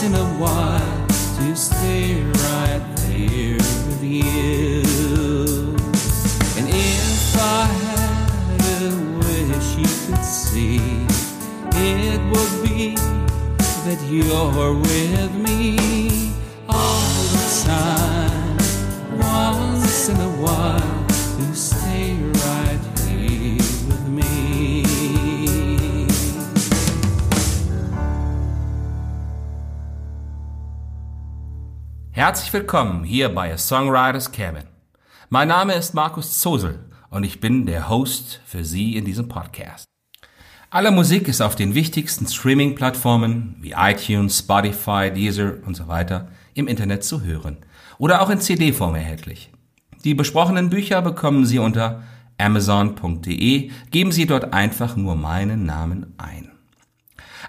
once in a while, to stay right there with you. And if I had a wish you could see, it would be that you're with me all the time, once in a while, Herzlich willkommen hier bei A Songwriter's Cabin. Mein Name ist Markus Zosel und ich bin der Host für Sie in diesem Podcast. Alle Musik ist auf den wichtigsten Streaming-Plattformen wie iTunes, Spotify, Deezer und so weiter im Internet zu hören oder auch in CD-Form erhältlich. Die besprochenen Bücher bekommen Sie unter amazon.de, geben Sie dort einfach nur meinen Namen ein.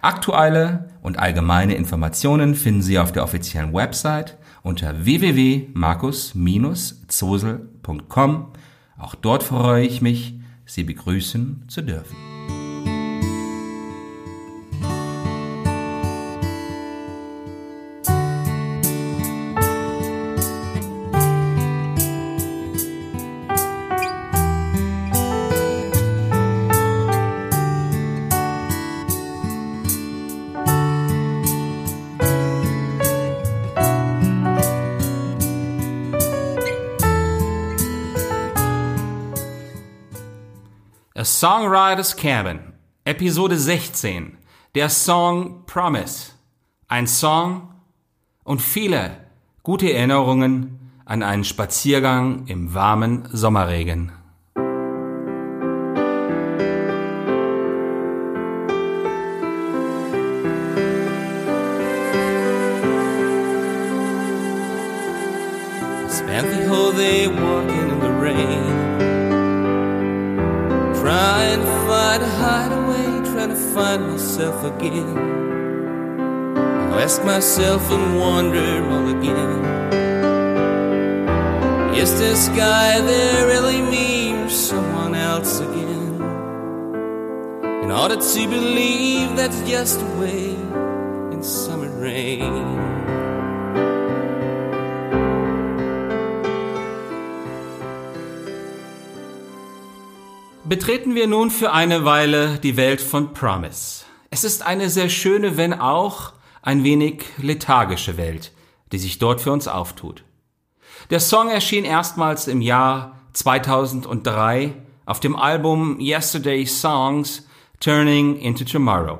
Aktuelle und allgemeine Informationen finden Sie auf der offiziellen Website unter www.markus-zosel.com. Auch dort freue ich mich, Sie begrüßen zu dürfen. A Songwriter's Cabin, Episode 16, der Song Promise. Ein Song und viele gute Erinnerungen an einen Spaziergang im warmen Sommerregen. Spent the whole day walking in the rain. Trying to find a hideaway, trying to find myself again. I ask myself and wonder all again. Is this guy there really me or someone else again? In order to believe that's just a way in summer rain. Betreten wir nun für eine Weile die Welt von Promise. Es ist eine sehr schöne, wenn auch ein wenig lethargische Welt, die sich dort für uns auftut. Der Song erschien erstmals im Jahr 2003 auf dem Album Yesterday Songs Turning into Tomorrow.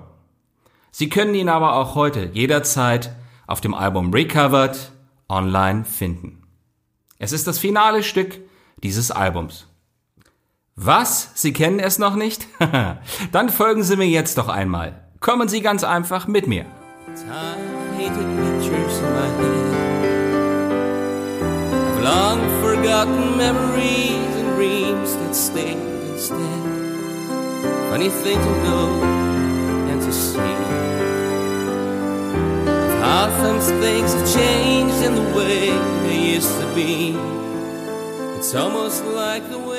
Sie können ihn aber auch heute jederzeit auf dem Album Recovered online finden. Es ist das finale Stück dieses Albums. Was? Sie kennen es noch nicht? Dann folgen Sie mir jetzt doch einmal. Kommen Sie ganz einfach mit mir. Some things have changed in the way they used to be. It's almost like the away.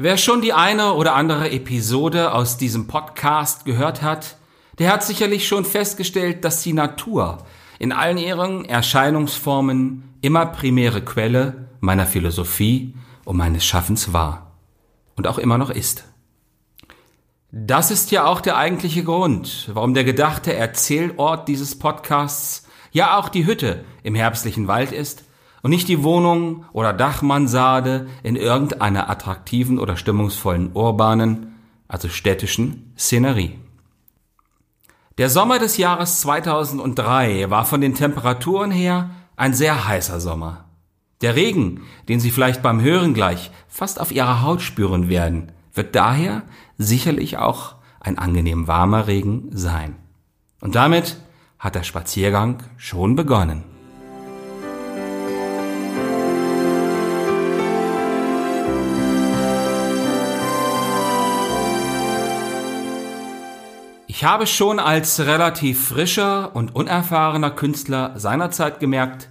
Wer schon die eine oder andere Episode aus diesem Podcast gehört hat, der hat sicherlich schon festgestellt, dass die Natur in allen ihren Erscheinungsformen immer primäre Quelle meiner Philosophie und meines Schaffens war und auch immer noch ist. Das ist ja auch der eigentliche Grund, warum der gedachte Erzählort dieses Podcasts ja auch die Hütte im herbstlichen Wald ist und nicht die Wohnung oder Dachmansarde in irgendeiner attraktiven oder stimmungsvollen urbanen, also städtischen Szenerie. Der Sommer des Jahres 2003 war von den Temperaturen her ein sehr heißer Sommer. Der Regen, den Sie vielleicht beim Hören gleich fast auf Ihrer Haut spüren werden, wird daher sicherlich auch ein angenehm warmer Regen sein. Und damit hat der Spaziergang schon begonnen. Ich habe schon als relativ frischer und unerfahrener Künstler seinerzeit gemerkt,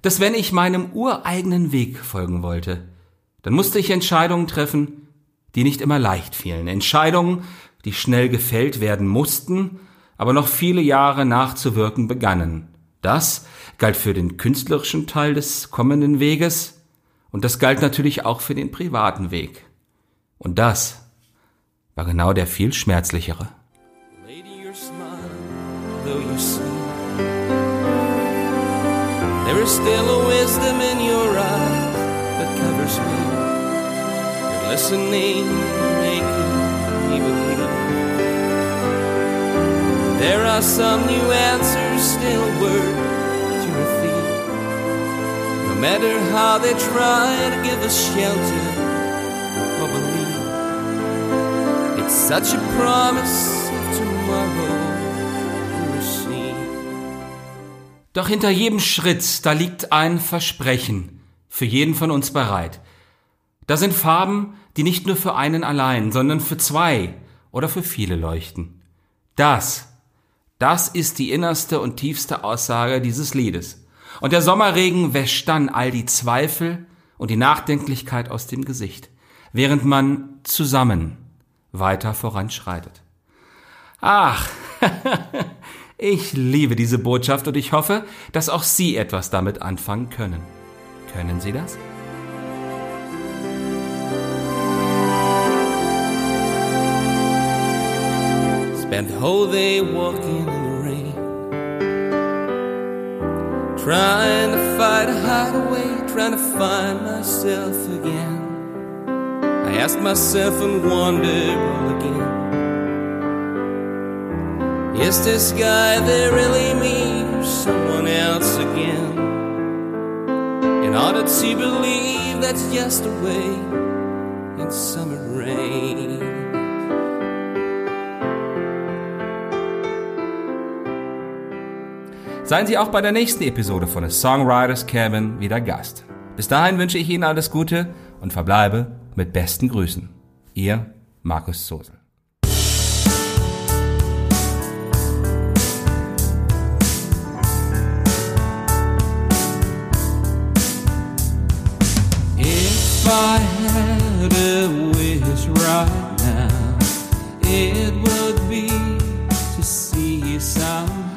dass wenn ich meinem ureigenen Weg folgen wollte, dann musste ich Entscheidungen treffen, die nicht immer leicht fielen. Entscheidungen, die schnell gefällt werden mussten, aber noch viele Jahre nachzuwirken begannen. Das galt für den künstlerischen Teil des kommenden Weges und das galt natürlich auch für den privaten Weg. Und das war genau der viel schmerzlichere. Though you see, there is still a wisdom in your eyes that covers me. You're listening, making me believe. There are some new answers still word to reveal. No matter how they try to give us shelter or believe. It's such a promise Doch hinter jedem Schritt, da liegt ein Versprechen, für jeden von uns bereit. Da sind Farben, die nicht nur für einen allein, sondern für zwei oder für viele leuchten. Das, das ist die innerste und tiefste Aussage dieses Liedes. Und der Sommerregen wäscht dann all die Zweifel und die Nachdenklichkeit aus dem Gesicht, während man zusammen weiter voranschreitet. Ach, ich liebe diese Botschaft und ich hoffe, dass auch Sie etwas damit anfangen können. Können Sie das? Spent the whole day walking in the rain. Trying to fight a hideaway, trying to find myself again. I asked myself and wondered all again. Is this guy there really me or someone else again? In order to believe that's just a way in summer rain. Seien Sie auch bei der nächsten Episode von The Songwriters Cabin wieder Gast. Bis dahin wünsche ich Ihnen alles Gute und verbleibe mit besten Grüßen. Ihr Markus Zosel. Some.